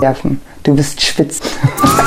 werfen. Du bist spitz.